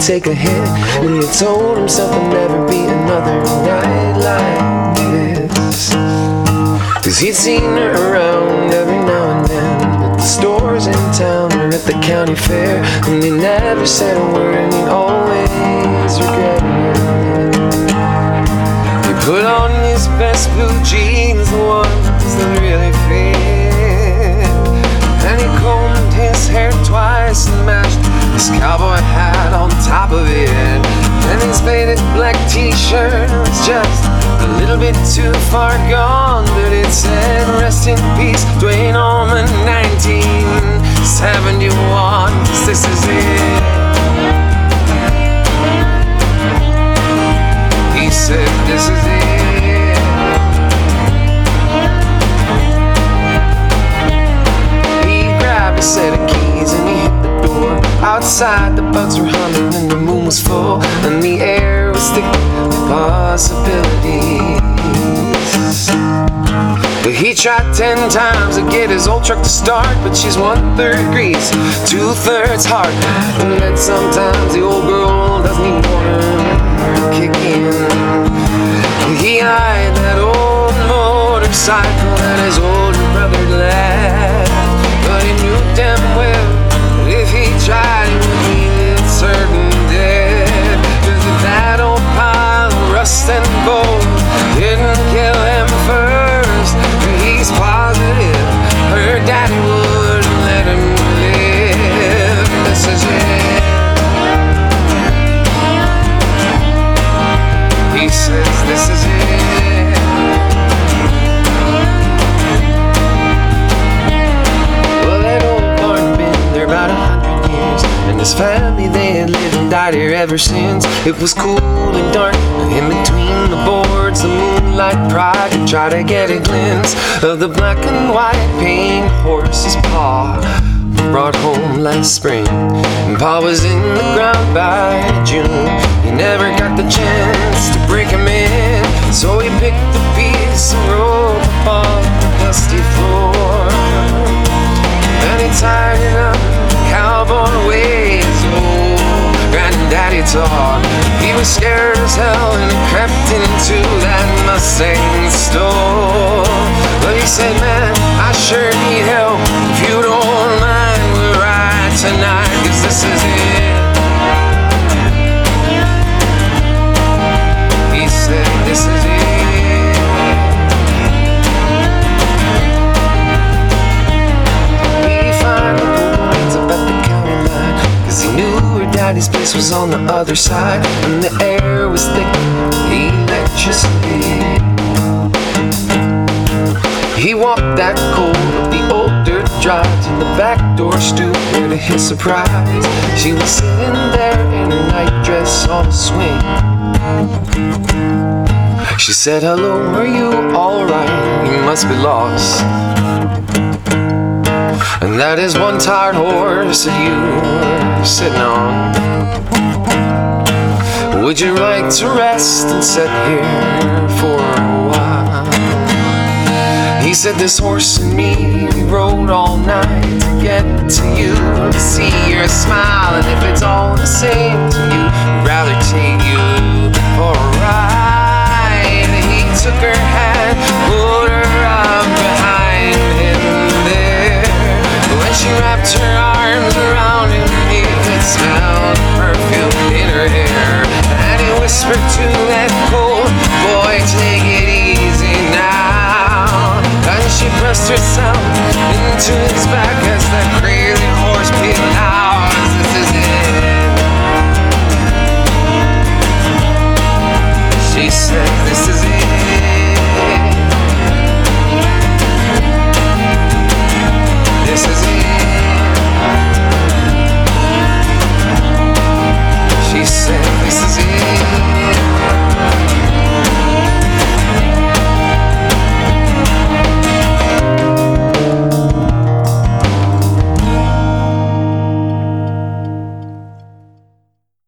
take a hit. And he told himself there'll never be another night like this. Cause he'd seen her around every now and then At the stores in town or at the county fair And he never said a word and he always regretted it He put on his best blue faded black t-shirt was just a little bit too far gone But it said rest in peace Duane Allman 1971 this is it. He said this is it. He grabbed a set of keys and he hit the door. Outside the bugs were humming and the moon was full And the air possibilities. But he tried ten times to get his old truck to start But she's one third grease, two thirds hard And sometimes the old girl doesn't even want to kick in. He eyed that old motorcycle that his older his family they had lived and died here ever since. It was cool and dark, in between the boards, the moonlight pried to try to get a glimpse of the black and white paint horse's paw. Brought home last spring, and Pa was in the ground by June. He never got the chance to break was scared as hell and crept into that Mustang store. But he said, man, I sure need help. If you don't mind, we'll ride tonight, cause this is daddy's place was on the other side And the air was thick with electricity. He walked that cold up the old dirt drive To the back door stoop where to his surprise. She was sitting there in her nightdress on a swing. She said, hello, are you alright? You must be lost. And that is one tired horse that you sitting on. Would you like to rest and sit here for a while? He said, This horse and me, rode all night to get to you, to see your smile. And if it's all the same to you, I'd rather take you She said,